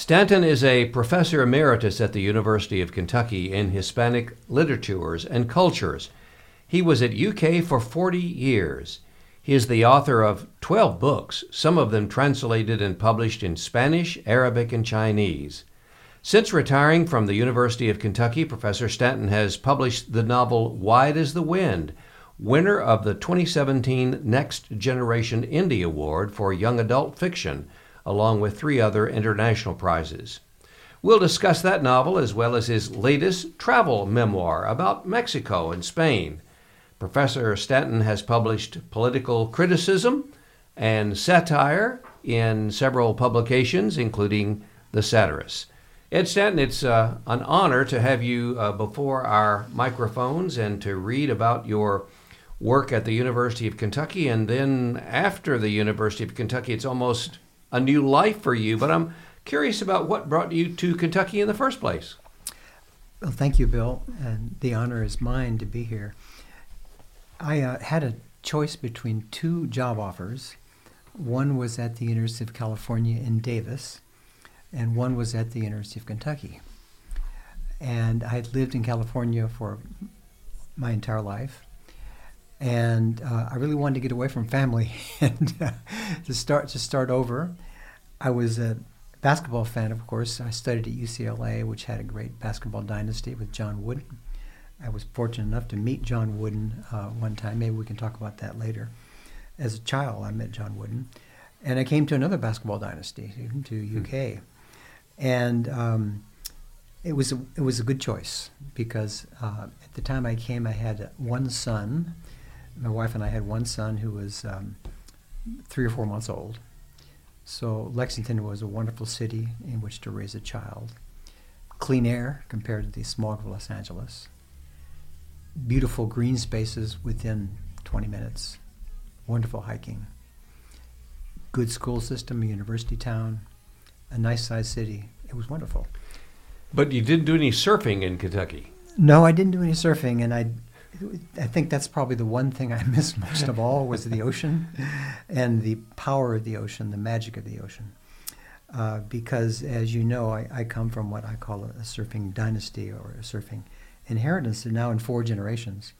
Stanton is a professor emeritus at the University of Kentucky in Hispanic literatures and cultures. He was at UK for 40 years. He is the author of 12 books, some of them translated and published in Spanish, Arabic, and Chinese. Since retiring from the University of Kentucky, Professor Stanton has published the novel Wide as the Wind, winner of the 2017 Next Generation Indie Award for Young Adult Fiction, along with three other international prizes. We'll discuss that novel as well as his latest travel memoir about Mexico and Spain. Professor Stanton has published political criticism and satire in several publications, including The Satirist. Ed Stanton, it's uh, an honor to have you uh, before our microphones and to read about your work at the University of Kentucky. And then after the University of Kentucky, it's almost a new life for you. But I'm curious about what brought you to Kentucky in the first place. Well, thank you, Bill, and the honor is mine to be here. I uh, had a choice between two job offers. One was at the University of California in Davis, and one was at the University of Kentucky. And I had lived in California for my entire life, and uh, I really wanted to get away from family and uh, to start to start over. I was a basketball fan, of course. I studied at UCLA, which had a great basketball dynasty with John Wooden. I was fortunate enough to meet John Wooden uh, one time. Maybe we can talk about that later. As a child, I met John Wooden, and I came to another basketball dynasty, to UK, mm-hmm. and um, it was a, it was a good choice because uh, at the time I came, I had one son. My wife and I had one son who was um, three or four months old. So Lexington was a wonderful city in which to raise a child. Clean air compared to the smog of Los Angeles beautiful green spaces within 20 minutes, wonderful hiking, good school system, a university town, a nice sized city. It was wonderful. But you didn't do any surfing in Kentucky. No, I didn't do any surfing, and I, I think that's probably the one thing I missed most of all was the ocean, and the power of the ocean, the magic of the ocean. Uh, because, as you know, I, I, come from what I call a, a surfing dynasty or a surfing inheritance now in four generations.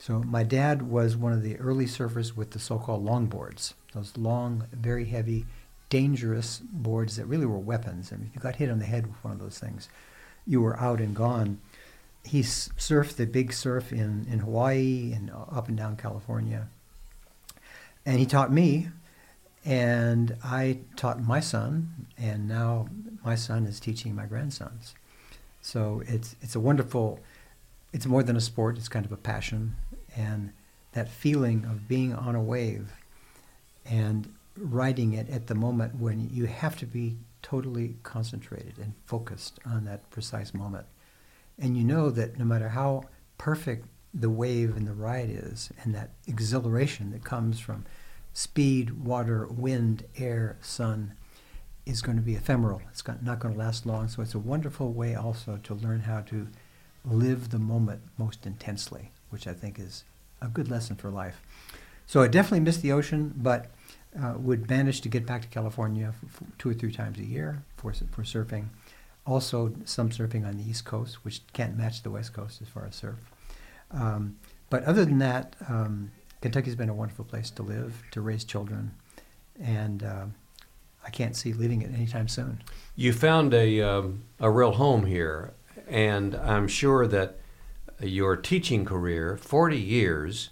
So my dad was one of the early surfers with the so-called longboards, those long, very heavy, dangerous boards that really were weapons. I mean, if you got hit on the head with one of those things, you were out and gone. He surfed the big surf in, in Hawaii and up and down California. And he taught me, and I taught my son, and now my son is teaching my grandsons. So it's, it's a wonderful it's more than a sport, it's kind of a passion. And that feeling of being on a wave and riding it at the moment when you have to be totally concentrated and focused on that precise moment. And you know that no matter how perfect the wave and the ride is, and that exhilaration that comes from speed, water, wind, air, sun, is going to be ephemeral. It's not going to last long. So it's a wonderful way also to learn how to live the moment most intensely, which I think is a good lesson for life. So I definitely miss the ocean, but uh, would manage to get back to California f- two or three times a year for, for surfing. Also, some surfing on the East Coast, which can't match the West Coast as far as surf. Um, but other than that, um, Kentucky's been a wonderful place to live, to raise children, and uh, I can't see leaving it anytime soon. You found a, um, a real home here. And I'm sure that your teaching career, 40 years,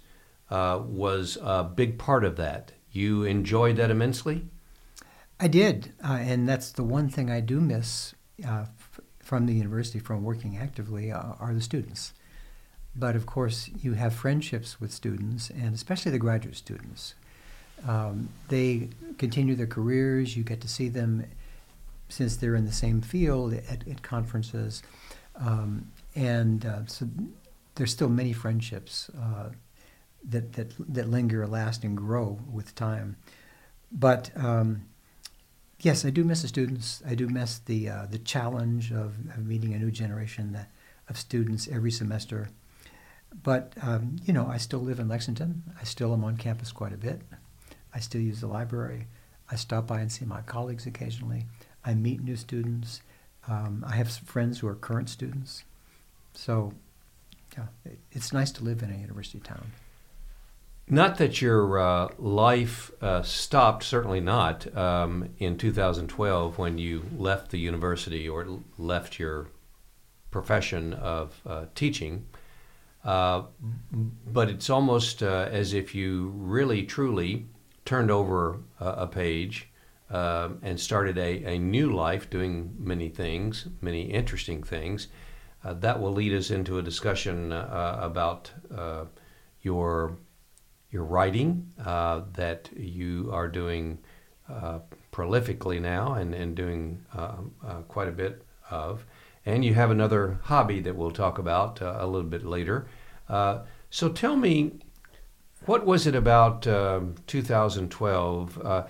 uh, was a big part of that. You enjoyed that immensely? I did. Uh, and that's the one thing I do miss uh, from the university, from working actively, uh, are the students. But of course, you have friendships with students, and especially the graduate students. Um, they continue their careers, you get to see them since they're in the same field at, at conferences. Um, and uh, so there's still many friendships uh, that, that, that linger, last, and grow with time. But um, yes, I do miss the students. I do miss the, uh, the challenge of, of meeting a new generation of students every semester. But, um, you know, I still live in Lexington. I still am on campus quite a bit. I still use the library. I stop by and see my colleagues occasionally. I meet new students. Um, I have friends who are current students. So, yeah, it, it's nice to live in a university town. Not that your uh, life uh, stopped, certainly not, um, in 2012 when you left the university or left your profession of uh, teaching. Uh, but it's almost uh, as if you really, truly turned over a, page uh, and started a, a new life doing many things, many interesting things. Uh, that will lead us into a discussion about your your writing uh, that you are doing uh, prolifically now and, and doing quite a bit of. And you have another hobby that we'll talk about a little bit later. so tell me, what was it about um, 2012?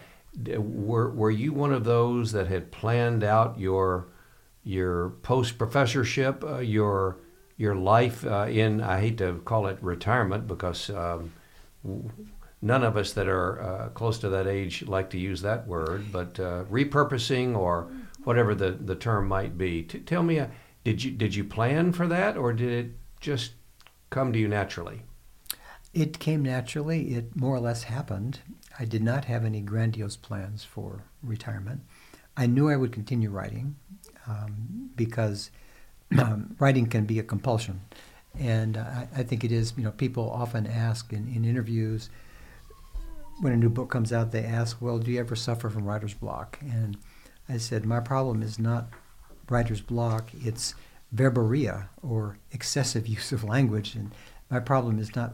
were were you one of those that had planned out your your post professorship, uh, your your life uh, in I hate to call it retirement because um, none of us that are uh, close to that age like to use that word, but uh, repurposing or whatever the, the term might be. T- tell me, uh, did you did you plan for that or did it just come to you naturally? It came naturally. It more or less happened. I did not have any grandiose plans for retirement. I knew I would continue writing um, because um, writing can be a compulsion. And I, I, think it is, you know, people often ask in, in interviews when a new book comes out, they ask, well, do you ever suffer from writer's block? And I said, my problem is not writer's block, it's verborrhea or excessive use of language. And my problem is not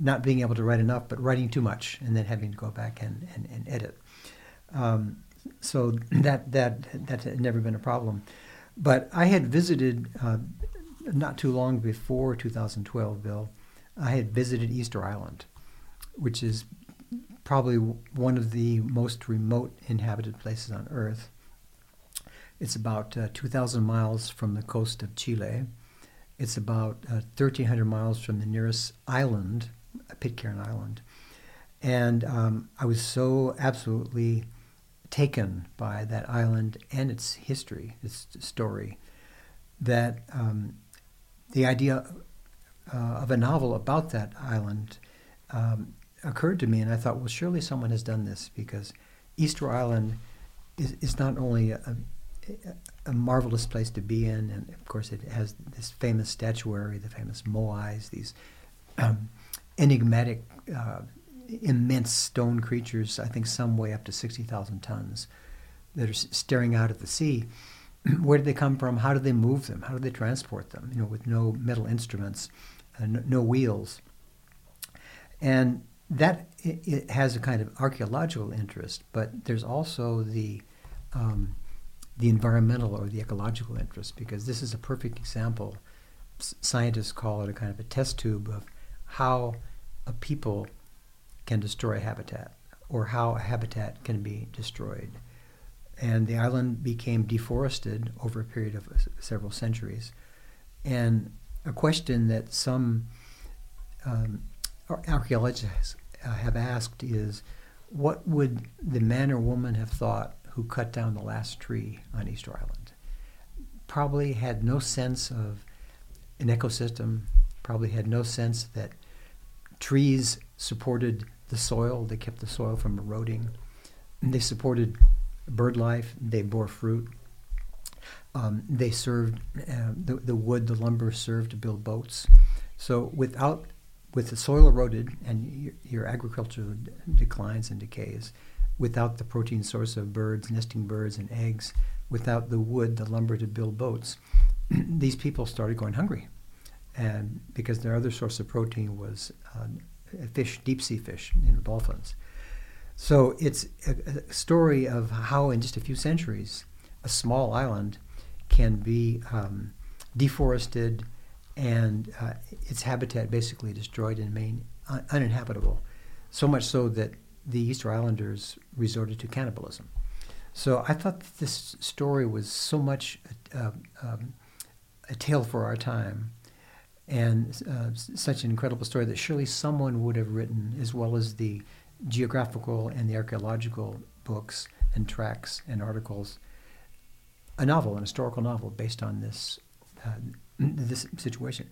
not being able to write enough, but writing too much, and then having to go back and, and, and edit. Um, so that that that had never been a problem. But I had visited uh, not too long before 2012, Bill. I had visited Easter Island, which is probably one of the most remote inhabited places on Earth. It's about uh, 2,000 miles from the coast of Chile. It's about uh, 1,300 miles from the nearest island, Pitcairn Island. And um, I was so absolutely taken by that island and its history, its story, that um, the idea uh, of a novel about that island um, occurred to me, and I thought, well, surely someone has done this because Easter Island is, is not only a, a marvelous place to be in, and of course it has this famous statuary, the famous moais, these um, enigmatic, uh, immense stone creatures, I think some weigh up to 60,000 tons, that are staring out at the sea. Where did they come from? How did they move them? How did they transport them? You know, with no metal instruments, uh, no, wheels. And that it, has a kind of archaeological interest, but there's also the um, the environmental or the ecological interest because this is a perfect example. S- scientists call it a kind of a test tube of how a people can destroy habitat or how a habitat can be destroyed. And the island became deforested over a period of several centuries. And a question that some um, archaeologists uh, have asked is what would the man or woman have thought who cut down the last tree on Easter Island? Probably had no sense of an ecosystem, probably had no sense that trees supported the soil, they kept the soil from eroding. and They supported bird life, they bore fruit. Um, they served uh, the, the wood, the lumber served to build boats. So without, with the soil eroded and your, your agriculture declines and decays, without the protein source of birds, nesting birds and eggs, without the wood, the lumber to build boats, these people started going hungry and because their other source of protein was uh, fish, deep sea fish, you know, dolphins. So it's a, a, story of how, in just a few centuries, a small island can be um, deforested and uh, its habitat basically destroyed and made un- uninhabitable. So much so that the Easter Islanders resorted to cannibalism. So I thought this story was so much uh, um, a tale for our time and uh, such an incredible story that surely someone would have written, as well as the geographical and the archaeological books and tracks and articles, a novel, an historical novel based on this uh, this situation.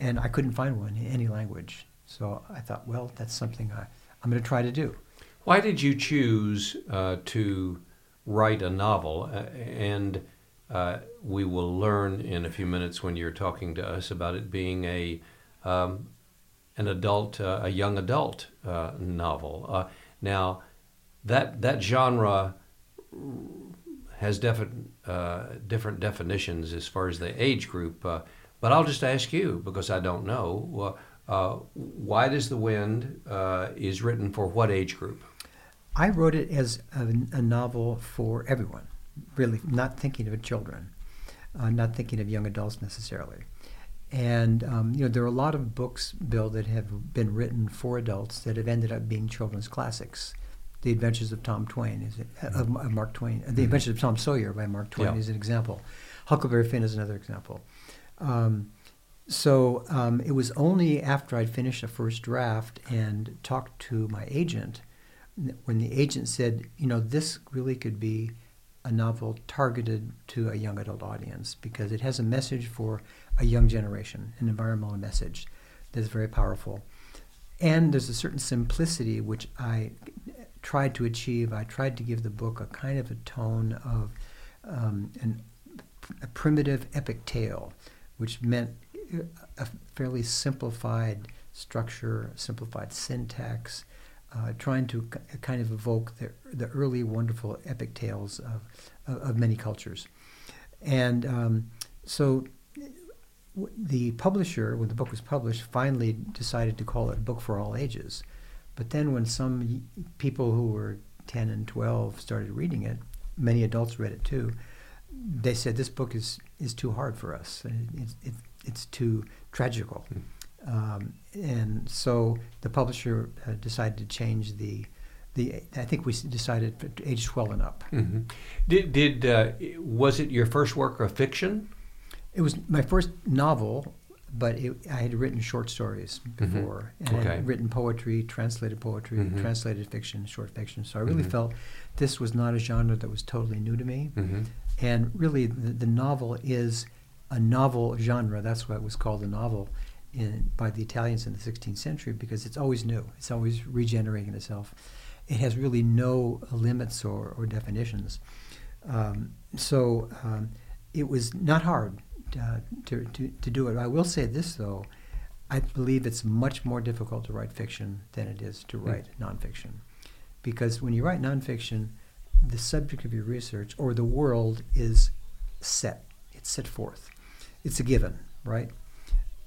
And I couldn't find one in any language. So I thought, well, that's something I, I'm going to try to do. Why did you choose uh, to write a novel? Uh, and uh, we will learn in a few minutes when you're talking to us about it being a um, an adult, uh, a young adult uh, novel. Uh, now, that that genre has different uh, different definitions as far as the age group. Uh, but I'll just ask you because I don't know. Wide as the Wind is written for what age group? I wrote it as a, a novel for everyone, really, not thinking of children, not thinking of young adults necessarily. And um, you know, there are a lot of books, Bill, that have been written for adults that have ended up being children's classics. The Adventures of Tom Twain is uh, of, of, Mark Twain. The mm-hmm. Adventures of Tom Sawyer by Mark Twain yeah. is an example. Huckleberry Finn is another example. Um, so um, it was only after I'd finished a first draft and talked to my agent when the agent said, you know, this really could be a novel targeted to a young adult audience because it has a message for a young generation, an environmental message that's very powerful. And there's a certain simplicity which I tried to achieve. I tried to give the book a kind of a tone of um, an, a primitive epic tale, which meant a fairly simplified structure, simplified syntax, uh, trying to kind of evoke the, the early wonderful epic tales of, of, of many cultures. And um, so the publisher, when the book was published, finally decided to call it a book for all ages. But then, when some people who were 10 and 12 started reading it, many adults read it too, they said this book is, is too hard for us. It's, it, it's too tragical. Mm. Um, and so the publisher uh, decided to change the the I think we decided age 12 and up. Mm-hmm. Did did uh, was it your first work of fiction? It was my first novel, but it, I had written short stories mm-hmm. before, mm-hmm. and okay. I had written poetry, translated poetry, mm-hmm. translated fiction, short fiction. So I really mm-hmm. felt this was not a genre that was totally new to me, mm-hmm. and really the, the, novel is a novel genre. That's why it was called a novel. In, by the Italians in the 16th century because it's always new. It's always regenerating itself. It has really no limits or, or definitions. Um, so um, it was not hard uh, to, to, to do it. I will say this, though. I believe it's much more difficult to write fiction than it is to hmm. write mm. nonfiction. Because when you write nonfiction, the subject of your research or the world is set, it's set forth. It's a given, right?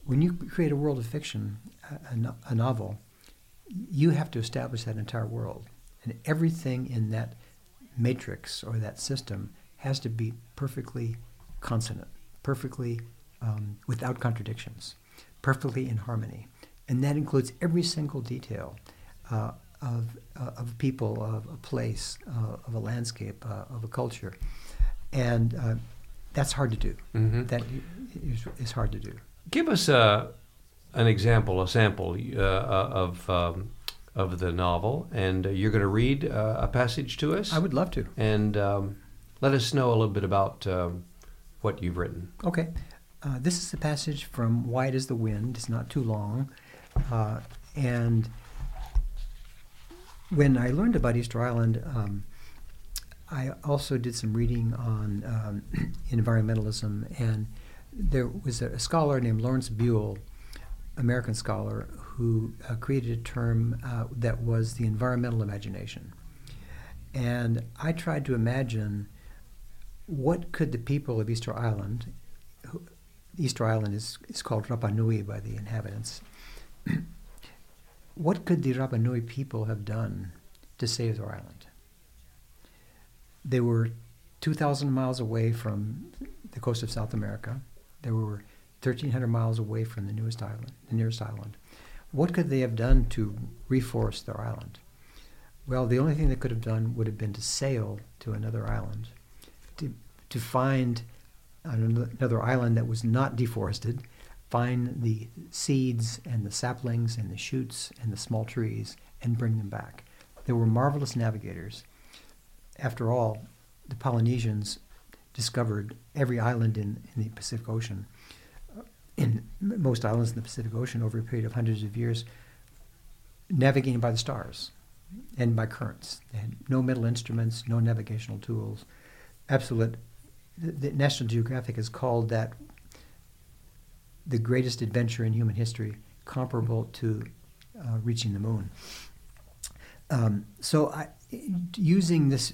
When you create a world of fiction, a, a, a novel, you have to establish that entire world. And everything in that matrix or that system has to be perfectly consonant perfectly um, without contradictions, perfectly in harmony. And that includes every single detail uh, of, uh, of people, of a place, uh, of a landscape, uh, of a culture. And uh, that's hard to do. Mm-hmm. That is, is, hard to do. Give us a, uh, an example, a sample of, um, of the novel, and you're going to read a passage to us? I would love to. And um, let us know a little bit about um, what you've written. Okay. Uh, this is a passage from Wide as the Wind. It's not too long. Uh, and when I learned about Easter Island, um, I also did some reading on um, environmentalism. And there was a, scholar named Lawrence Buell, American scholar, who uh, created a term uh, that was the environmental imagination. And I tried to imagine what could the people of Easter Island, who, Easter Island is, is called Rapa Nui by the inhabitants, what could the Rapa Nui people have done to save their island? They were 2,000 miles away from the coast of South America. They were 1,300 miles away from the newest island, the nearest island. What could they have done to reforest their island? Well, the only thing they could have done would have been to sail to another island, to, find another island that was not deforested, find the seeds and the saplings and the shoots and the small trees, and bring them back. They were marvelous navigators. After all, the Polynesians discovered every island in, in the Pacific Ocean, uh, in most islands in the Pacific Ocean over a period of hundreds of years, navigating by the stars and by currents. They had no metal instruments, no navigational tools. Absolute. The, National Geographic has called that the greatest adventure in human history, comparable to uh, reaching the moon. Um, so, I, using this,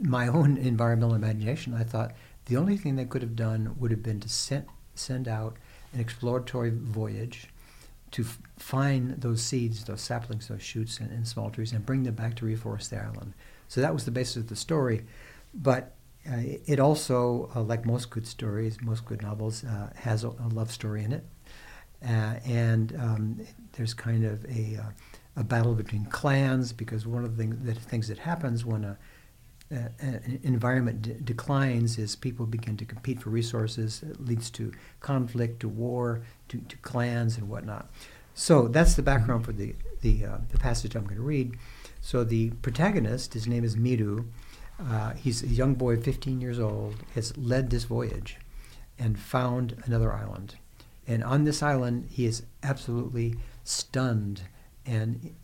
my own environmental imagination, I thought the only thing they could have done would have been to send, send out an exploratory voyage to f- find those seeds, those saplings, those shoots, and, and, small trees, and bring them back to reforest the island. So that was the basis of the story. But it also, uh, like most good stories, most good novels, uh, has a, a, love story in it. Uh, and um, there's kind of a, uh, a battle between clans because one of the, thing, the things that happens when a, an environment declines is people begin to compete for resources. It leads to conflict, to war, to, to clans and whatnot. So that's the background for the the, uh, the passage I'm going to read. So the protagonist, his name is Miru. Uh, he's a young boy, 15 years old, has led this voyage and found another island. And on this island, he is absolutely stunned and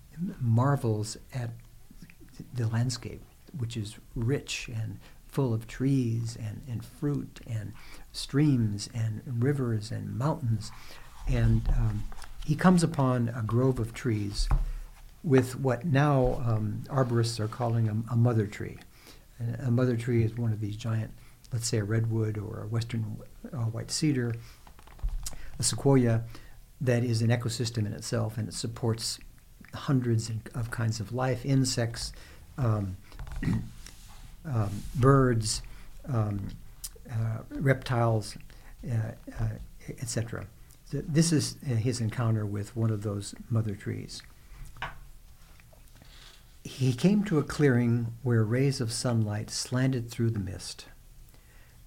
marvels at the landscape, which is rich and full of trees and, and fruit and streams and rivers and mountains. And um, he comes upon a grove of trees with what now um, arborists are calling a, a mother tree. A mother tree is one of these giant, let's say a redwood or a western uh, white cedar, a sequoia that is an ecosystem in itself and it supports hundreds of kinds of life, insects, um, um, birds, um, uh, reptiles, uh, uh, etc. So this is uh, his encounter with one of those mother trees. He came to a clearing where rays of sunlight slanted through the mist.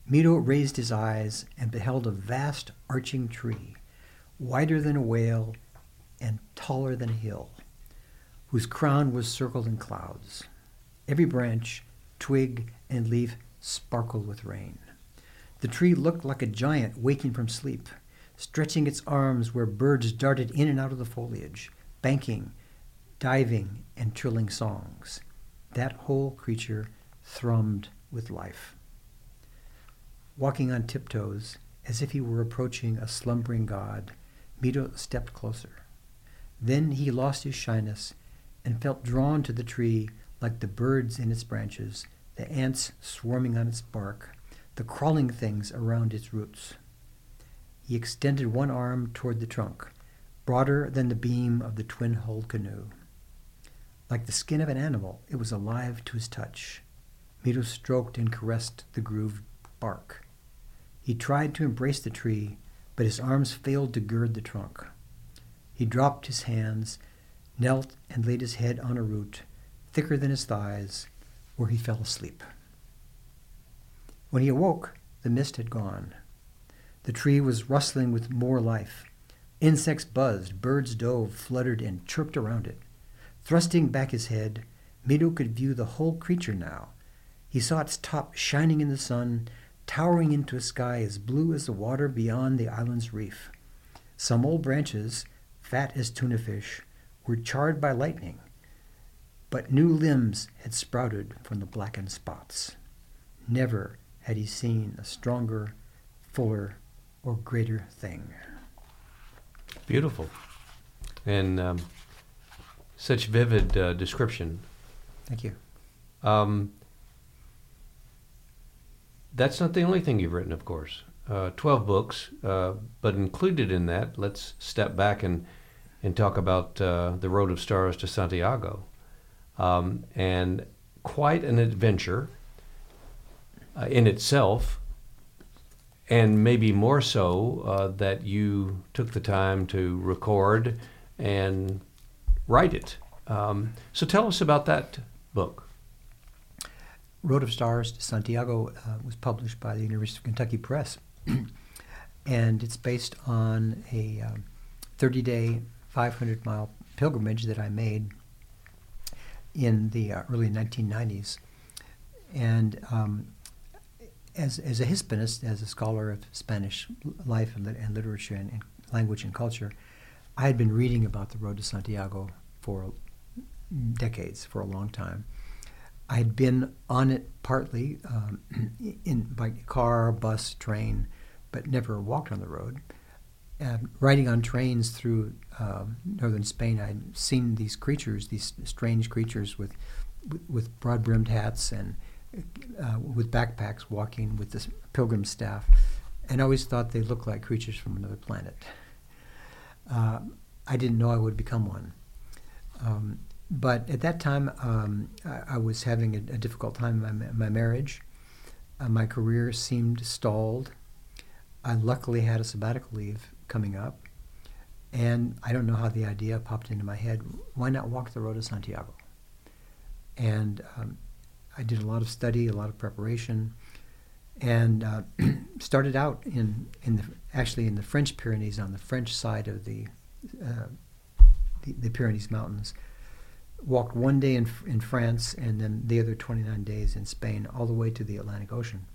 Miru raised his eyes and beheld a vast arching tree, wider than a whale and taller than a hill, whose crown was circled in clouds. Every branch, twig, and leaf sparkled with rain. The tree looked like a giant waking from sleep, stretching its arms where birds darted in and out of the foliage, banking, diving, and trilling songs. That whole creature thrummed with life. Walking on tiptoes, as if he were approaching a slumbering god, Miru stepped closer. Then he lost his shyness and felt drawn to the tree like the birds in its branches, the ants swarming on its bark, the crawling things around its roots. He extended one arm toward the trunk, broader than the beam of the twin hulled canoe. Like the skin of an animal, it was alive to his touch. Miru stroked and caressed the grooved bark. He tried to embrace the tree, but his arms failed to gird the trunk. He dropped his hands, knelt, and laid his head on a root, thicker than his thighs, where he fell asleep. When he awoke, the mist had gone. The tree was rustling with more life. Insects buzzed, birds dove, fluttered, and chirped around it. Thrusting back his head, Miru could view the whole creature now. He saw its top shining in the sun, towering into a sky as blue as the water beyond the island's reef. Some old branches, fat as tuna fish, were charred by lightning, but new limbs had sprouted from the blackened spots. Never had he seen a stronger, fuller, or greater thing. Beautiful. And um, such vivid uh, description. Thank you. Um, that's not the only thing you've written, of course. Uh, 12 books, uh, but included in that, let's step back and, and talk about uh, The Road of Stars to Santiago. Um, and quite an adventure uh, in itself, and maybe more so uh, that you took the time to record and write it. Um, so tell us about that book. Road of Stars to Santiago uh, was published by the University of Kentucky Press, and it's based on a 30 um, day, 500 mile pilgrimage that I made in the uh, early 1990s. And um, as, as a Hispanist, as a scholar of Spanish life and, and literature and, and, language and culture, I had been reading about the Road to Santiago for decades, for a long time. I had been on it partly um, in by car, bus, train, but never walked on the road. Riding on trains through uh, northern Spain, I'd seen these creatures, these strange creatures with with broad-brimmed hats and uh, with backpacks, walking with this pilgrim staff, and I always thought they looked like creatures from another planet. Uh, I didn't know I would become one. Um, but at that time, um, I, I, was having a, a, difficult time in my, my marriage. Uh, my career seemed stalled. I luckily had a sabbatical leave coming up, and I don't know how the idea popped into my head. Why not walk the road to Santiago? And um, I did a lot of study, a lot of preparation, and uh, started out in in the actually in the French Pyrenees on the French side of the uh, the, the Pyrenees Mountains walked one day in, in France and then the other 29 days in Spain, all the way to the Atlantic Ocean.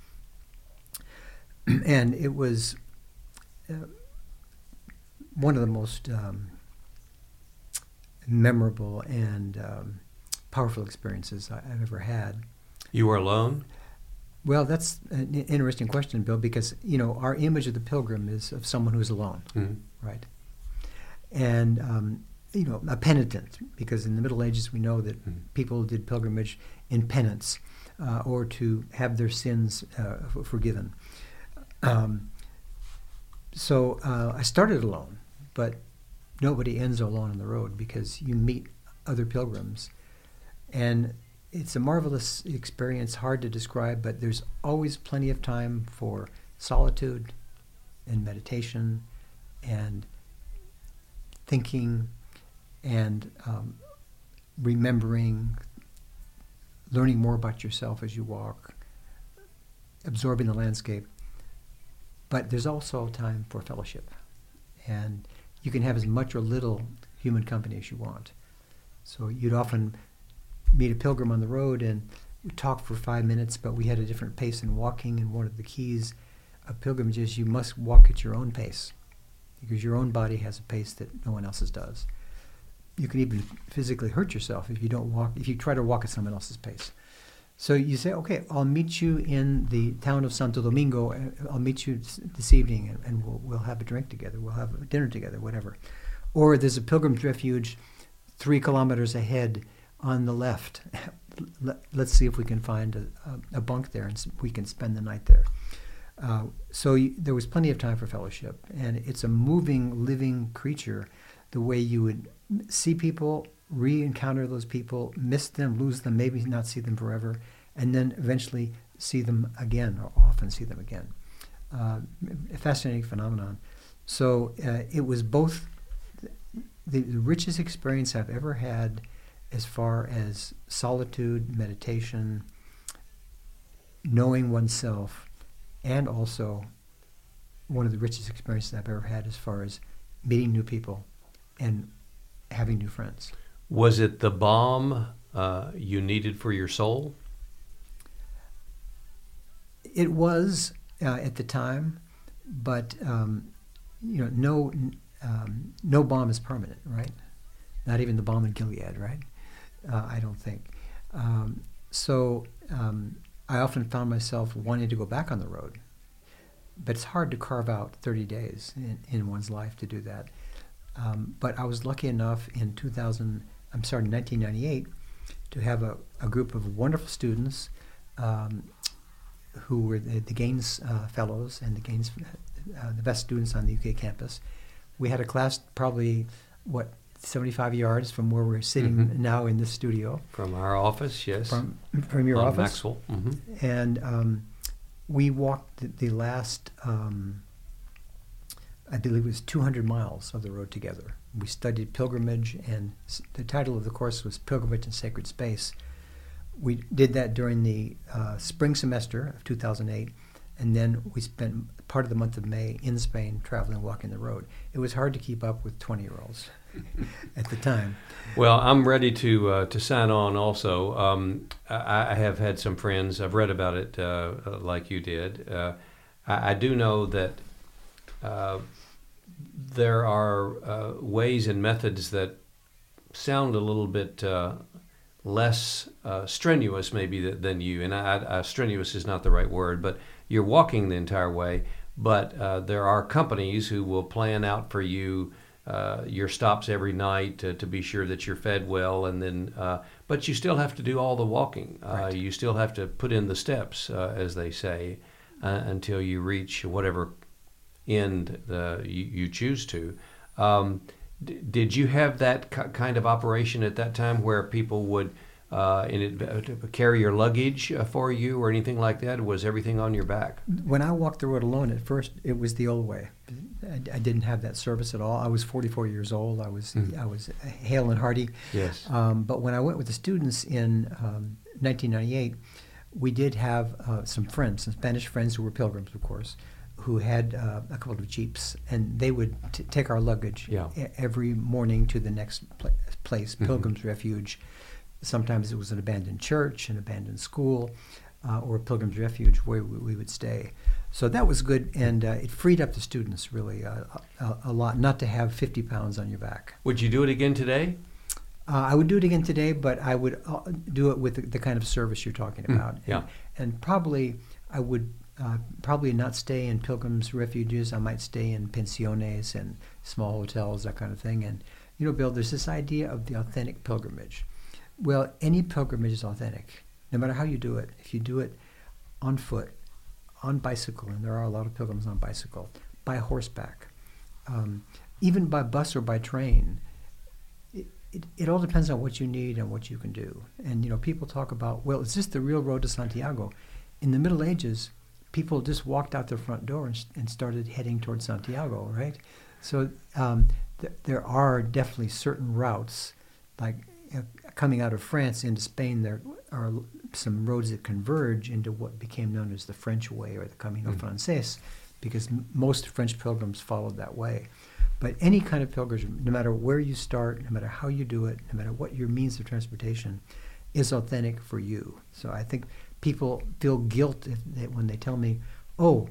and it was uh, one of the most um, memorable and um, powerful experiences I, have ever had. You were alone? Well, that's an interesting question, Bill, because you know our image of the pilgrim is of someone who's alone, mm-hmm. right? And um, you know, a penitent, because in the Middle Ages we know that mm. people did pilgrimage in penance uh, or to have their sins uh, forgiven. Um, so uh, I started alone, but nobody ends alone on the road because you meet other pilgrims. And it's a marvelous experience, hard to describe, but there's always plenty of time for solitude and meditation and thinking and um, remembering, learning more about yourself as you walk, absorbing the landscape. But there's also time for fellowship. And you can have as much or little human company as you want. So you'd often meet a pilgrim on the road and we talk for five minutes, but we had a different pace in walking. And one of the keys of pilgrimage is you must walk at your own pace because your own body has a pace that no one else's does you can even physically hurt yourself if you don't walk if you try to walk at someone else's pace. So you say okay i'll meet you in the town of santo domingo uh, i'll meet you this evening and, and we'll, we'll have a drink together we'll have dinner together whatever. Or there's a pilgrim's refuge three kilometers ahead on the left. Let's see if we can find a, a, bunk there and we can spend the night there. Uh, so you, there was plenty of time for fellowship and it's a moving living creature the way you would see people, re-encounter those people, miss them, lose them, maybe not see them forever, and then eventually see them again, or often see them again. Uh, a fascinating phenomenon. So uh, it was both the, the, richest experience I've ever had as far as solitude, meditation, knowing oneself, and also one of the richest experiences I've ever had as far as meeting new people and having new friends. Was it the balm uh, you needed for your soul? It was uh, at the time, but um, you know, no, um, no balm is permanent, right? Not even the balm in Gilead, right? Uh, I don't think. Um, so um, I often found myself wanting to go back on the road, but it's hard to carve out 30 days in, in one's life to do that. Um, but I was lucky enough in 2000, I'm sorry, 1998, to have a, a group of wonderful students um, who were the, the Gaines uh, Fellows and the Gaines, uh, the best students on the UK campus. We had a class probably, what, 75 yards from where we're sitting mm-hmm. now in this studio. From our office, yes. From, from your on office. Maxwell. Mm-hmm. And um, we walked the, the last, um, I believe it was 200 miles of the road together. We studied pilgrimage, and the title of the course was Pilgrimage in Sacred Space. We did that during the uh, spring semester of 2008, and then we spent part of the month of May in Spain traveling, walking the road. It was hard to keep up with 20 year olds at the time. Well, I'm ready to uh, to sign on. Also, um, I, I have had some friends. I've read about it, uh, uh, like you did. Uh, I, I do know that uh, there are uh, ways and methods that sound a little bit uh, less uh, strenuous, maybe th- than you. And I, I, strenuous is not the right word, but you're walking the entire way. But uh, there are companies who will plan out for you uh, your stops every night to, to be sure that you're fed well, and then. Uh, but you still have to do all the walking. Uh, You still have to put in the steps, uh, as they say, uh, until you reach whatever end the, you, you choose to. Um, d- did you have that ki- kind of operation at that time where people would uh, in it, uh, carry your luggage uh, for you or anything like that? Was everything on your back? When I walked the road alone, at first it was the old way. I, I didn't have that service at all. I was 44 years old. I was Mhm. I was hale and hearty. Yes. Um, but when I went with the students in um, 1998, we did have uh, some friends, some Spanish friends who were pilgrims, of course, who had uh, a couple of jeeps, and they would t- take our luggage Yeah. e- every morning to the next pla- place, Mhm. Pilgrim's Refuge. Sometimes it was an abandoned church, an abandoned school, uh, or a Pilgrim's Refuge where we, we would stay. So that was good, and uh, it freed up the students really uh, a, a lot, not to have 50 pounds on your back. Would you do it again today? Uh, I would do it again today, but I would uh, do it with the, the kind of service you're talking Mm, about. yeah. And, and probably I would uh, probably not stay in pilgrims' refuges. I might stay in pensiones and small hotels, that kind of thing. And you know, Bill, there's this idea of the authentic pilgrimage. Well, any pilgrimage is authentic, no matter how you do it. If you do it on foot, on bicycle, and there are a lot of pilgrims on bicycle, by horseback, um, even by bus or by train it, it, it all depends on what you need and what you can do. And you know, people talk about, well, is this the real road to Santiago? In the Middle Ages, people just walked out their front door and, and started heading towards Santiago, right? So um, th- there are definitely certain routes, like uh, coming out of France into Spain. There are some roads that converge into what became known as the French Way or the Camino Mm. Frances, because m- most French pilgrims followed that way. But any kind of pilgrimage, no matter where you start, no matter how you do it, no matter what your means of transportation, is authentic for you. So I think people feel guilt if when they tell me, "Oh,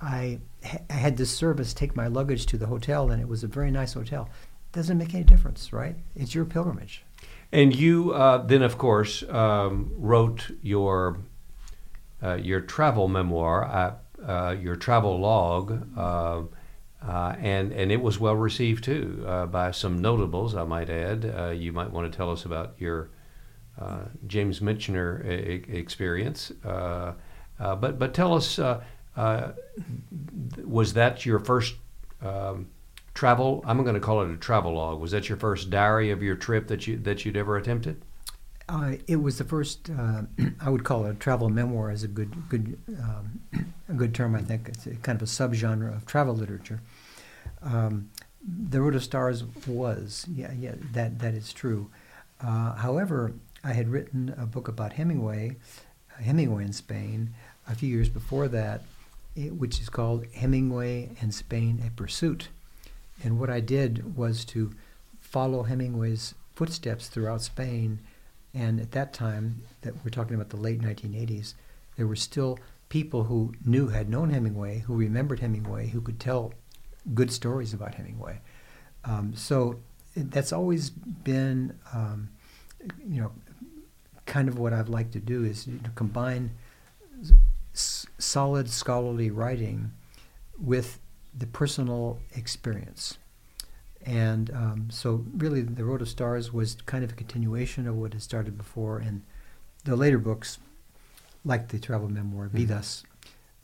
I, ha- I had this service take my luggage to the hotel, and it was a very nice hotel." Doesn't make any difference, right? It's your pilgrimage. And you uh, then, of course, um, wrote your uh, your travel memoir, uh, uh, your travel log, uh, uh, and and it was well received too by some notables. I might add. You might want to tell us about your uh, James Michener experience. Uh, uh, but but tell us, uh, was that your first? Um, travel i'm going to call it a travel log was that your first diary of your trip that you that you'd ever attempted it was the first. I would call it a travel memoir as a good, good, um, a good term. I think it's kind of a subgenre of travel literature. Um, the Road of Stars was, yeah, yeah, that that is true. Uh, however, I had written a book about Hemingway, Hemingway in Spain, a few years before that, it, which is called Hemingway and Spain: A Pursuit. And what I did was to follow Hemingway's footsteps throughout Spain. And at that time, that we're talking about the late 1980s, there were still people who knew, had known Hemingway, who remembered Hemingway, who could tell good stories about Hemingway. Um, so that's always been, um, you know, kind of what I've liked to do is know, combine s- solid scholarly writing with the personal experience. And um, so, really, The Road of Stars was kind of a continuation of what had started before. And the later books, like the travel memoir. Vidas,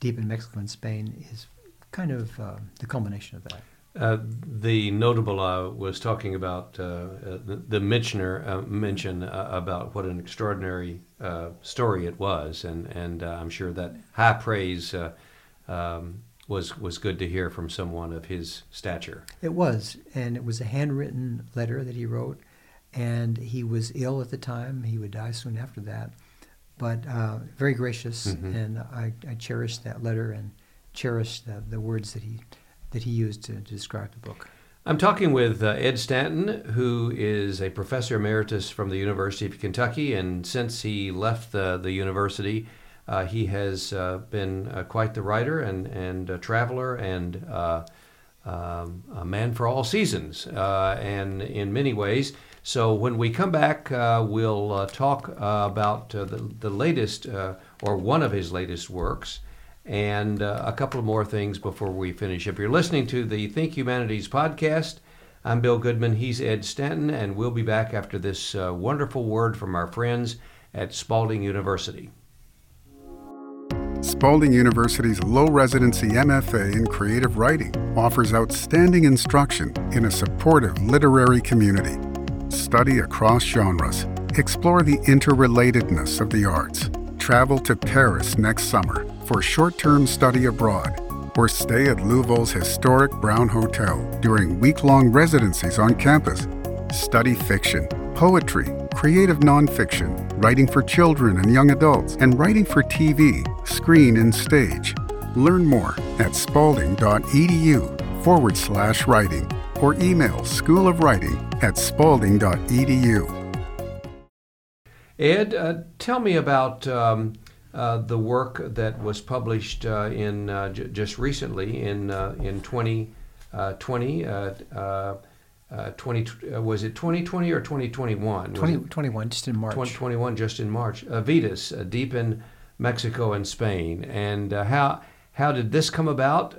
Deep in Mexico and Spain, is kind of uh, the culmination of that. Uh, the notable uh, was talking about uh, uh the, the Michener uh, mention uh, about what an extraordinary story it was, and and I'm sure that high praise um, was was good to hear from someone of his stature. It was, and it was a handwritten letter that he wrote, and he was ill at the time. He would die soon after that, but very gracious, mm-hmm. and I, I cherished that letter and cherished the, the words that he that he used to, to describe the book. I'm talking with uh, Ed Stanton, who is a professor emeritus from the University of Kentucky, and since he left the, the university, uh, he has uh, been uh, quite the writer and, and a traveler and uh, um, a man for all seasons, uh, and in many ways. So when we come back, we'll talk about the, the latest, or one of his latest works and uh, a couple more things before we finish. If you're listening to the Think Humanities podcast, I'm Bill Goodman. He's Ed Stanton, and we'll be back after this uh, wonderful word from our friends at Spalding University. Spalding University's low residency MFA in creative writing offers outstanding instruction in a supportive literary community. Study across genres, explore the interrelatedness of the arts, travel to Paris next summer for short term study abroad or stay at Louisville's historic Brown Hotel during week long residencies on campus. Study fiction, poetry, creative nonfiction, writing for children and young adults, and writing for TV, screen, and stage. Learn more at spalding.edu forward slash writing or email School of Writing at spalding.edu. Ed, uh, tell me about um, uh, the work that was published uh, in uh, j- just recently in uh, in 2020. 20 uh, uh, was it 2020 or 2021? 2021, just in March. 2021, just in March. Vidas, deep in Mexico and Spain, and how how did this come about?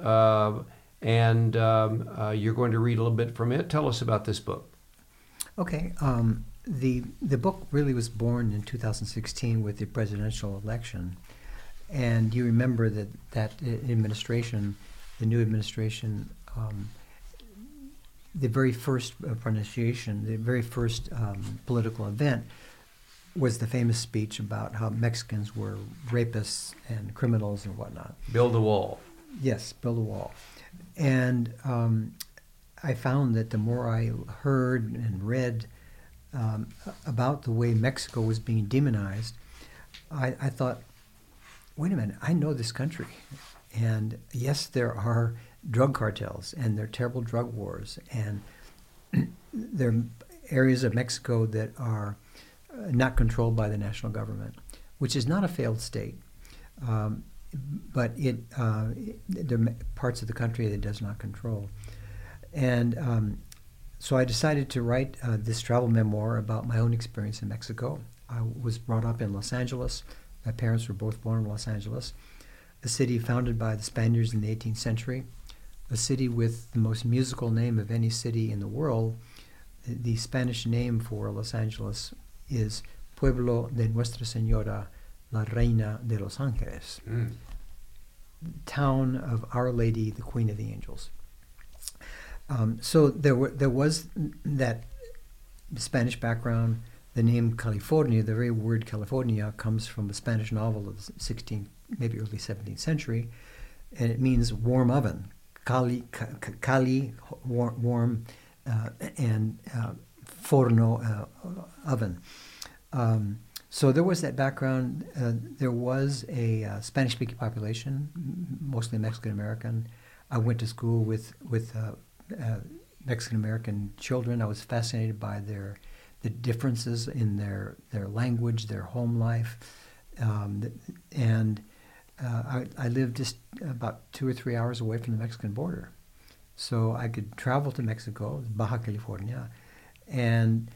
and um, you're going to read a little bit from it. Tell us about this book. Okay. Um, the the book really was born in 2016 with the presidential election, and you remember that that administration, the new administration, um, the very first pronunciation, the very first um, political event, was the famous speech about how Mexicans were rapists and criminals and whatnot. Build a wall. Yes, build a wall, and um, I found that the more I heard and read um, about the way Mexico was being demonized, I, I thought, wait a minute, I know this country. And yes, there are drug cartels and there are terrible drug wars, and there are areas of Mexico that are uh, not controlled by the national government, which is not a failed state. Um, but it, uh, there are parts of the country that it does not control. And um, so I decided to write uh, this travel memoir about my own experience in Mexico. I was brought up in Los Angeles. My parents were both born in Los Angeles, a city founded by the Spaniards in the 18th century, a city with the most musical name of any city in the world. The, Spanish name for Los Angeles is Pueblo de Nuestra Señora, la Reina de los Ángeles, mm. town of Our Lady, the Queen of the Angels. Um, so there were there was that Spanish background. The name California, the very word California, comes from a Spanish novel of the 16th, maybe early 17th century, and it means warm oven. Cali, cali warm, uh, and uh, forno, uh, oven. Um, so there was that background. Uh, there was a uh, Spanish-speaking population, mostly Mexican American. I went to school with with uh, Mexican American children. I was fascinated by their the differences in their their language, their home life, um, and uh, I, I lived just about two or three hours away from the Mexican border, so I could travel to Mexico, Baja California, and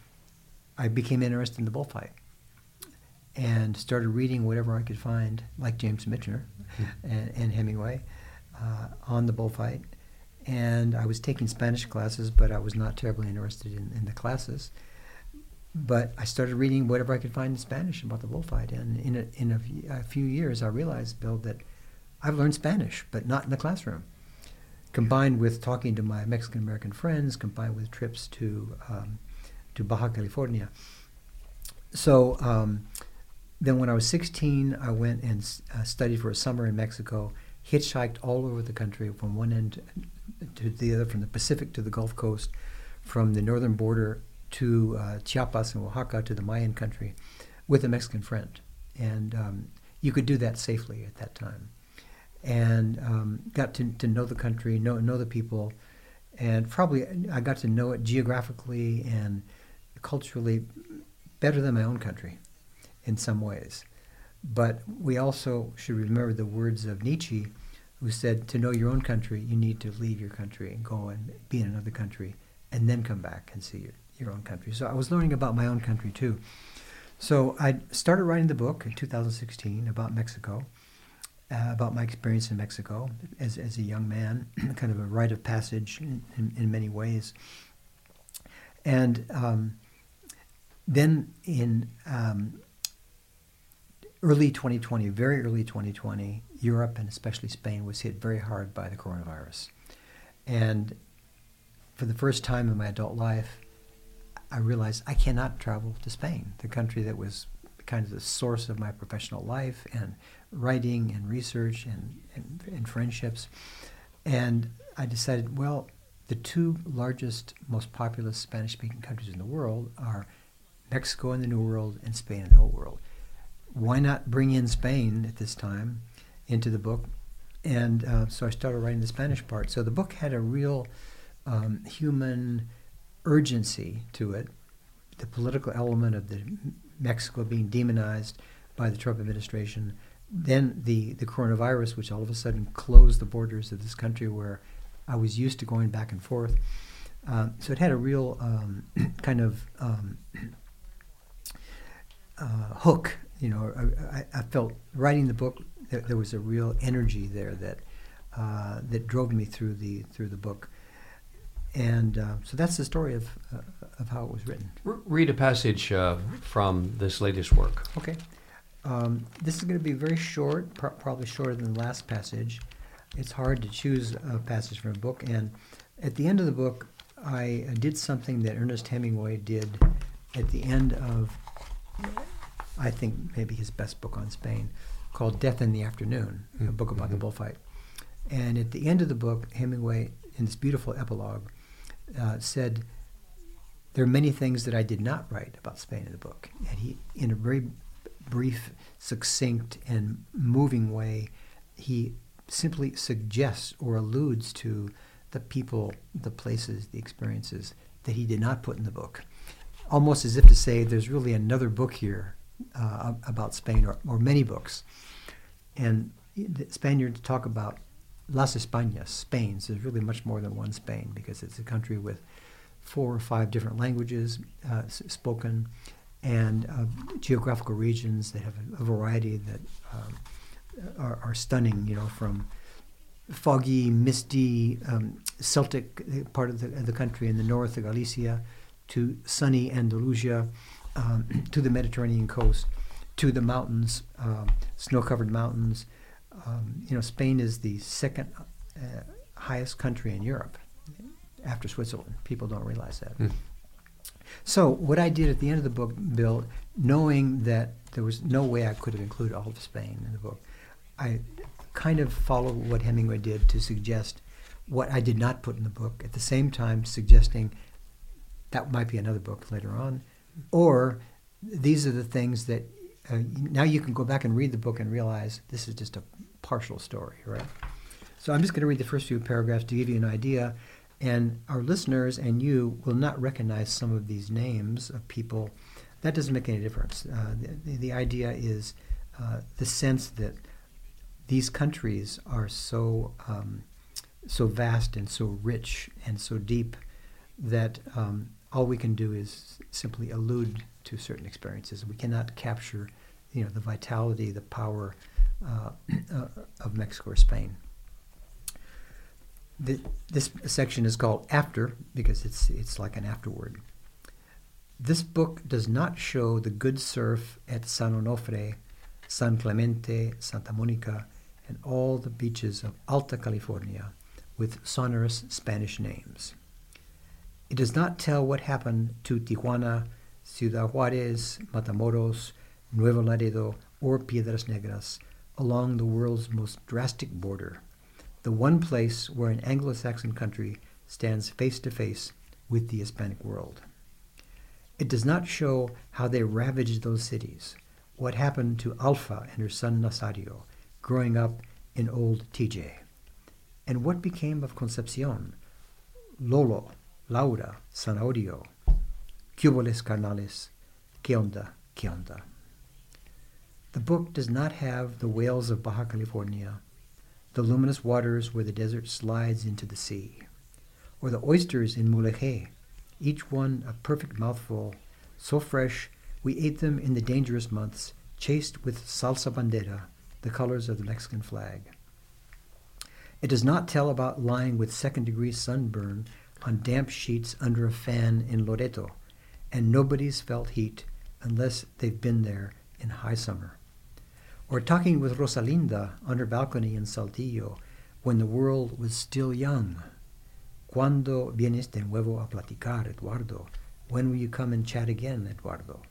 I became interested in the bullfight and started reading whatever I could find, like James Michener mm-hmm. and, and, Hemingway, uh, on the bullfight and I was taking Spanish classes, but I was not terribly interested in, in the classes. But I started reading whatever I could find in Spanish about the bullfight, and in a, in few years, I realized, Bill, that I've learned Spanish, but not in the classroom. combined with talking to my Mexican American friends, combined with trips to um, to Baja California. So um, then, when I was 16, I went and uh, studied for a summer in Mexico. Hitchhiked all over the country, from one end to the other, from the Pacific to the Gulf Coast, from the northern border to uh, Chiapas and Oaxaca to the Mayan country, with a Mexican friend, and um, you could do that safely at that time and um, got to, to know the country, know, know the people, and probably I got to know it geographically and culturally better than my own country in some ways. But we also should remember the words of Nietzsche, who said, To know your own country, you need to leave your country and go and be in another country and then come back and see your, your own country. So I was learning about my own country too. So I started writing the book in 2016 about Mexico uh, about my experience in Mexico as, as a young man, kind of a rite of passage in, in, in many ways. And um, then in um, early 2020, very early 2020, Europe and especially Spain was hit very hard by the coronavirus. And for the first time in my adult life, I realized I cannot travel to Spain, the country that was kind of the source of my professional life and writing and research and, and, and friendships. And I decided, well, the two largest, most populous Spanish speaking countries in the world are Mexico in the New World and Spain in the Old World. Why not bring in Spain at this time into the book? And uh, so I started writing the Spanish part. So the book had a real um, human urgency to it, the political element of the Mexico being demonized by the Trump administration, then the, the coronavirus, which all of a sudden closed the borders of this country where I was used to going back and forth. Uh, so it had a real um, kind of um, uh, hook. You know, I, I, felt writing the book there, there was a real energy there that uh, that drove me through the through the book. And uh, so that's the story of uh, of how it was written. read a passage uh, from this latest work. Okay. Um, this is going to be very short, pr- probably shorter than the last passage. It's hard to choose a passage from a book, and at the end of the book, I did something that Ernest Hemingway did at the end of, I think maybe his best book on Spain, called Death in the Afternoon, mm-hmm. a book about mm-hmm. the bullfight. And at the end of the book, Hemingway, in this beautiful epilogue, uh, said, "There are many things that I did not write about Spain in the book." And he, in a very brief, succinct, and moving way, he simply suggests or alludes to the people, the places, the experiences that he did not put in the book. Almost as if to say there's really another book here uh, about Spain, or, or many books. And the Spaniards talk about Las Españas, Spain. So there's really much more than one Spain because it's a country with four or five different languages uh, spoken and uh, geographical regions that have a, variety that um, are, are, stunning, you know, from foggy, misty, um, Celtic part of the, the, country in the north of Galicia to sunny Andalusia um, to the Mediterranean coast to the mountains, um, snow-covered mountains. Um, you know, Spain is the second uh, highest country in Europe after Switzerland. People don't realize that. Mm. So what I did at the end of the book, Bill, knowing that there was no way I could have included all of Spain in the book, I kind of followed what Hemingway did to suggest what I did not put in the book, at the same time suggesting that might be another book later on, or these are the things that uh, now you can go back and read the book and realize this is just a partial story, right? So I'm just going to read the first few paragraphs to give you an idea and our listeners and you will not recognize some of these names of people. That doesn't make any difference. Uh, the, the, idea is uh, the sense that these countries are so um, so vast and so rich and so deep that um, all we can do is simply allude to certain experiences. We cannot capture, you know, the vitality, the power uh, uh of Mexico or Spain the, this section is called After because it's, it's like an afterword. This book does not show the good surf at San Onofre, San Clemente, Santa Monica, and all the beaches of Alta California, with sonorous Spanish names. It does not tell what happened to Tijuana, Ciudad Juarez, Matamoros, Nuevo Laredo, or Piedras Negras along the world's most drastic border, the one place where an Anglo Saxon country stands face to face with the Hispanic world. It does not show how they ravaged those cities, what happened to Alfa and her son Nazario growing up in old TJ, and what became of Concepcion, Lolo, Laura, Zanahorio, Cuboles Carnales, Que onda. The book does not have the whales of Baja California, the luminous waters where the desert slides into the sea, or the oysters in Mulegé, each one a perfect mouthful, so fresh we ate them in the dangerous months, chased with salsa bandera, the colors of the Mexican flag. It does not tell about lying with second degree sunburn on damp sheets under a fan in Loreto, and nobody's felt heat unless they've been there in high summer. Or talking with Rosalinda on her balcony in Saltillo when the world was still young. ¿Cuándo vienes de nuevo a platicar, Eduardo? When will you come and chat again, Eduardo?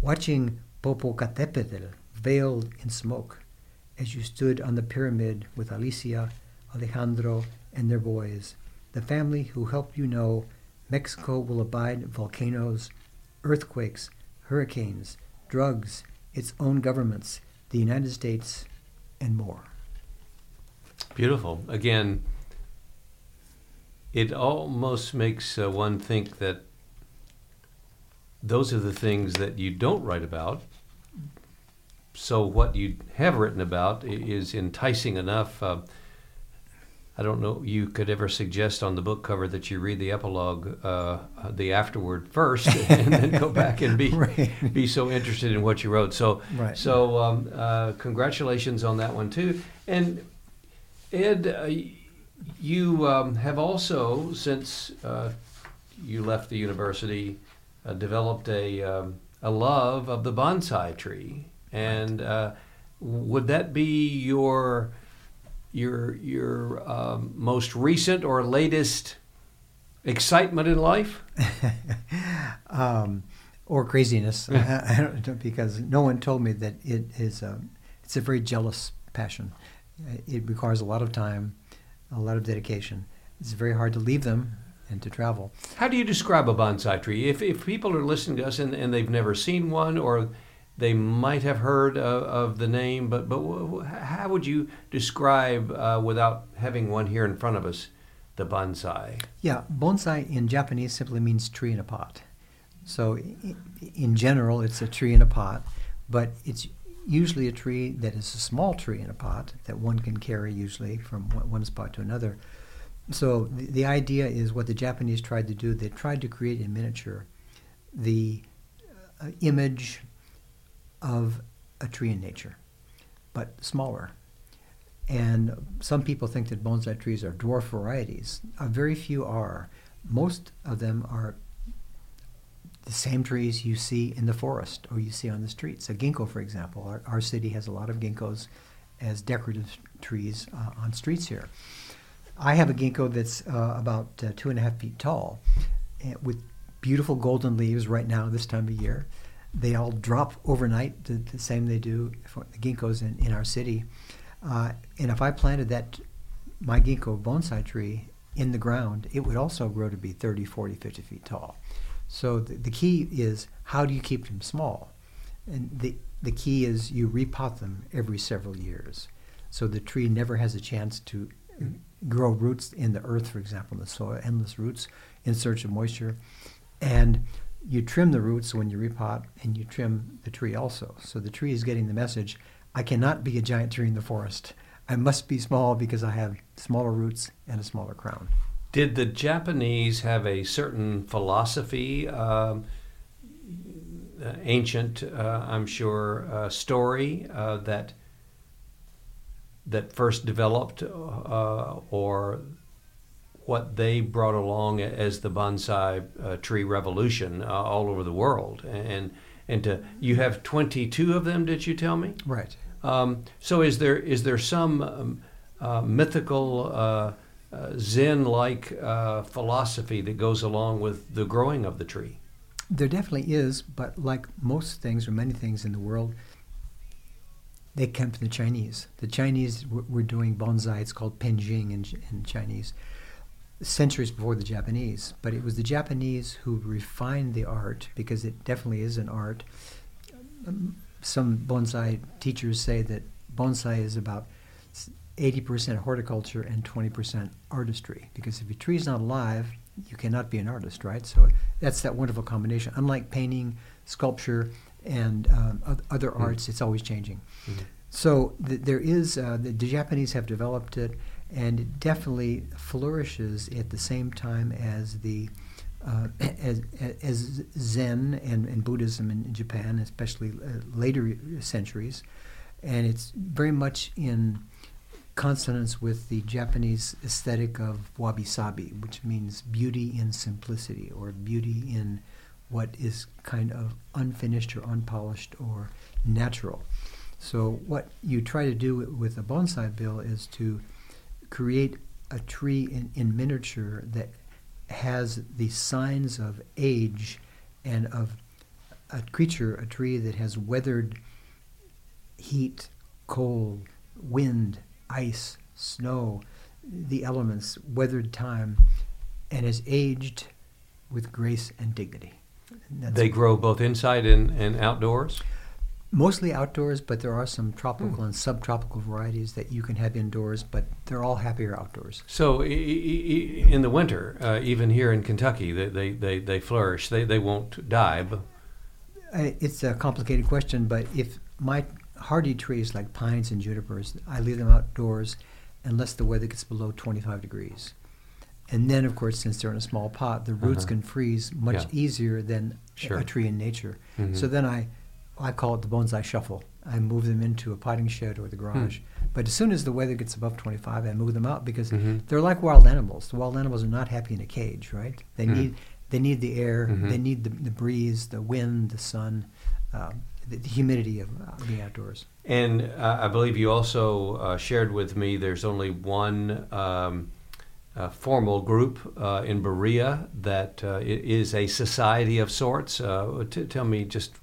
Watching Popocatépetl veiled in smoke as you stood on the pyramid with Alicia, Alejandro, and their boys, the family who helped you know Mexico will abide volcanoes, earthquakes, hurricanes, drugs, its own governments, the United States, and more. Beautiful. Again, it almost makes uh, one think that those are the things that you don't write about. So what you have written about is enticing enough. Uh, I don't know you could ever suggest on the book cover that you read the epilogue, uh, the afterword first, and then go back and be right. be so interested in what you wrote. So, right. so um, uh, congratulations on that one too. And Ed, uh, you um, have also, since uh, you left the university, uh, developed a um, a love of the bonsai tree. And uh, would that be your your your um, most recent or latest excitement in life? um, or craziness? I, I, don't because no one told me that it is. A, it's a very jealous passion. It requires a lot of time, a lot of dedication. It's very hard to leave them and to travel. How do you describe a bonsai tree? If, if people are listening to us and, and they've never seen one or they might have heard of, of the name, but, but how would you describe, uh, without having one here in front of us, the bonsai? Yeah, bonsai in Japanese simply means tree in a pot. So, in general, it's a tree in a pot, but it's usually a tree that is a small tree in a pot that one can carry usually from one spot to another. So the, the idea is what the Japanese tried to do. They tried to create in miniature the uh, image of a tree in nature, but smaller. And some people think that bonsai trees are dwarf varieties. Very few are. Most of them are the same trees you see in the forest or you see on the streets. A ginkgo, for example, our, our city has a lot of ginkgos as decorative trees uh, on streets here. I have a ginkgo that's uh, about uh, two and a half feet tall eh, with beautiful golden leaves right now this time of year. They all drop overnight, the, the same they do for the ginkgos in, in our city. Uh, and if I planted that, my ginkgo bonsai tree in the ground, it would also grow to be 30, 40, 50 feet tall. So the, the key is how do you keep them small? And the, the key is you repot them every several years. So the tree never has a chance to grow roots in the earth, for example, in the soil, endless roots in search of moisture. And you trim the roots when you repot and you trim the tree also. So the tree is getting the message I cannot be a giant tree in the forest. I must be small because I have smaller roots and a smaller crown. Did the Japanese have a certain philosophy, um, uh, ancient, uh, I'm sure, uh, story uh, that that first developed, uh, or what they brought along as the bonsai uh, tree revolution uh, all over the world. And and to, you have 22 of them, did you tell me? Right. Um, so is there is there some um, uh, mythical uh, uh, Zen-like uh, philosophy that goes along with the growing of the tree. There definitely is, but like most things or many things in the world, they come from the Chinese. The Chinese were doing bonsai. It's called penjing in, in Chinese, centuries before the Japanese. But it was the Japanese who refined the art because it definitely is an art. Um, some bonsai teachers say that bonsai is about 80% horticulture and 20% artistry because if your tree is not alive, you cannot be an artist, right? So that's that wonderful combination. Unlike painting, sculpture, and um, other mm. arts, it's always changing. Mm. So th- there is uh, the, the, Japanese have developed it, and it definitely flourishes at the same time as the uh, as, as Zen and, and Buddhism in, Japan, especially uh, later centuries, and it's very much in consonance with the Japanese aesthetic of wabi sabi, which means beauty in simplicity or beauty in what is kind of unfinished or unpolished or natural. So, what you try to do with a bonsai bill is to create a tree in, in miniature that has the signs of age and of a creature, a tree that has weathered heat, cold, wind, ice, snow, the elements, weathered time, and has aged with grace and dignity. And they grow both inside and, and outdoors? Mostly outdoors, but there are some tropical mm. and subtropical varieties that you can have indoors, but they're all happier outdoors. So e- e- in the winter, uh, even here in Kentucky, they, they, they, they, flourish. They, they won't die. But it's a complicated question, but if my hardy trees like pines and junipers, I leave them outdoors unless the weather gets below 25 degrees. And then, of course, since they're in a small pot, the roots uh-huh. can freeze much yeah. easier than sure. a tree in nature. Mm-hmm. So then I, I call it the bonsai shuffle. I move them into a potting shed or the garage. Hmm. But as soon as the weather gets above 25, I move them out because mm-hmm. they're like wild animals. The wild animals are not happy in a cage, right? They mm. need they need the air, mm-hmm. they need the, the breeze, the wind, the sun, um, the, the, humidity of uh, being outdoors. And uh, I believe you also uh, shared with me there's only one. Um, uh, formal group uh, in Berea that uh, is a society of sorts. Uh, t- tell me just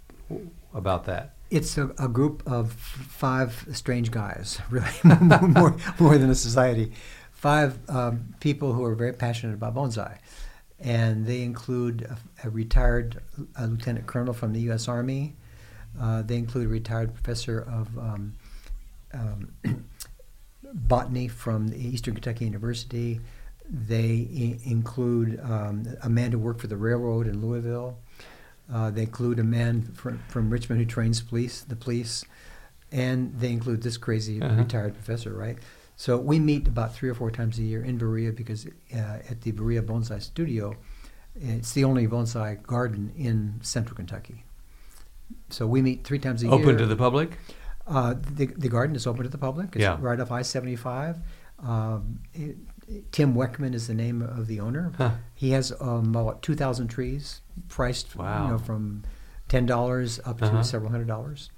about that. It's a, a, group of five strange guys, really, more, more, than a society. Five um, people who are very passionate about bonsai. And they include a, a retired a lieutenant colonel from the U.S. Army. Uh, they include a retired professor of um, um, botany from Eastern Kentucky University they I- include um, a man who worked for the railroad in Louisville. Uh, they include a man from, from Richmond who trains police, the police, and they include this crazy uh-huh. retired professor, right? So we meet about three or four times a year in Berea because uh, at the Berea Bonsai Studio, it's the only bonsai garden in central Kentucky. So we meet three times a open year. Open to the public? Uh, the, the garden is open to the public. It's yeah. right off I 75. Um, Tim Weckman is the name of the owner. Huh. He has um, about 2,000 trees priced wow. you know, from $10 up uh-huh. to several hundred dollars.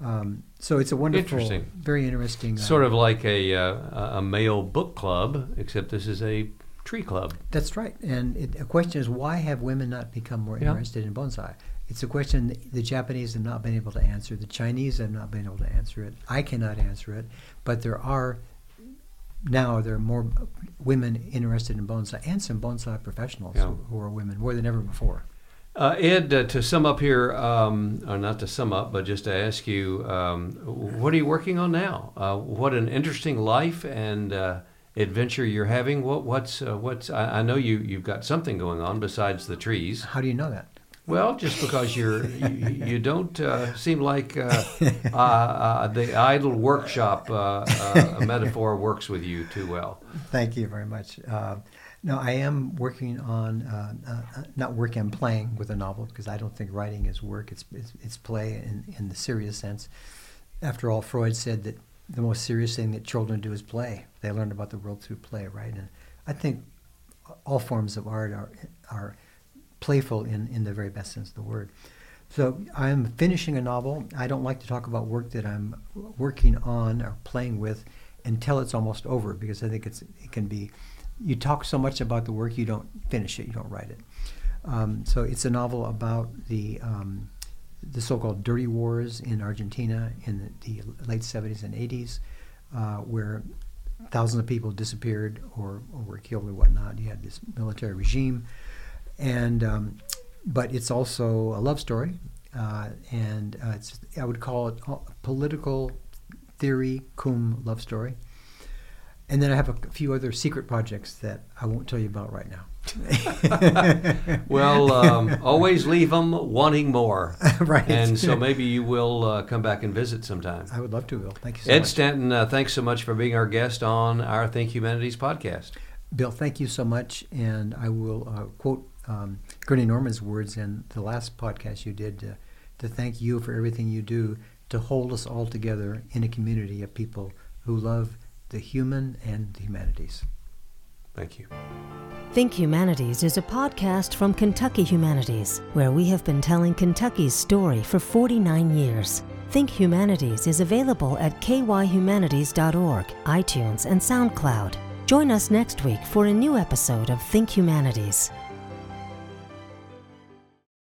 Um, so it's a wonderful, interesting. very interesting. Uh, sort of like a, uh, a male book club, except this is a tree club. That's right. And it, the question is, why have women not become more yeah. interested in bonsai? It's a question the Japanese have not been able to answer. The Chinese have not been able to answer it. I cannot answer it. But there are now there are more women interested in bonsai and some bonsai professionals yeah. who are women more than ever before. Uh, Ed, uh, to sum up here, um, or not to sum up, but just to ask you, um, what are you working on now? Uh, what an interesting life and uh, adventure you're having. What, what's uh, what's? I, I, know you you've got something going on besides the trees. How do you know that? Well, just because you're you, you don't uh, seem like uh, uh, uh the idle workshop uh, uh, metaphor works with you too well. Thank you very much. no, I am working on not working. I'm playing with a novel because I don't think writing is work. It's it's, it's play in, in the serious sense. After all, Freud said that the most serious thing that children do is play. They learn about the world through play, right? And I think all forms of art are are playful in, in the very best sense of the word. So I'm finishing a novel. I don't like to talk about work that I'm working on or playing with until it's almost over because I think it's it can be you talk so much about the work you don't finish it you don't write it. Um, so it's a novel about the um, the so-called dirty wars in Argentina in the, the late 70s and 80s, uh, where thousands of people disappeared or, or were killed or whatnot. You had this military regime, and um, but it's also a love story, uh, and uh, it's I would call it a political theory cum love story. And then I have a few other secret projects that I won't tell you about right now. well, um, always leave them wanting more. right. And so maybe you will uh, come back and visit sometime. I would love to, Bill. Thank you so Ed much. Stanton, uh, thanks so much for being our guest on our Think Humanities podcast. Bill, thank you so much. And I will uh, quote um, Gurney Norman's words in the last podcast you did to, to thank you for everything you do to hold us all together in a community of people who love the human and the humanities. Thank you. Think Humanities is a podcast from Kentucky Humanities, where we have been telling Kentucky's story for 49 years. Think Humanities is available at kyhumanities.org, iTunes, and SoundCloud. Join us next week for a new episode of Think Humanities.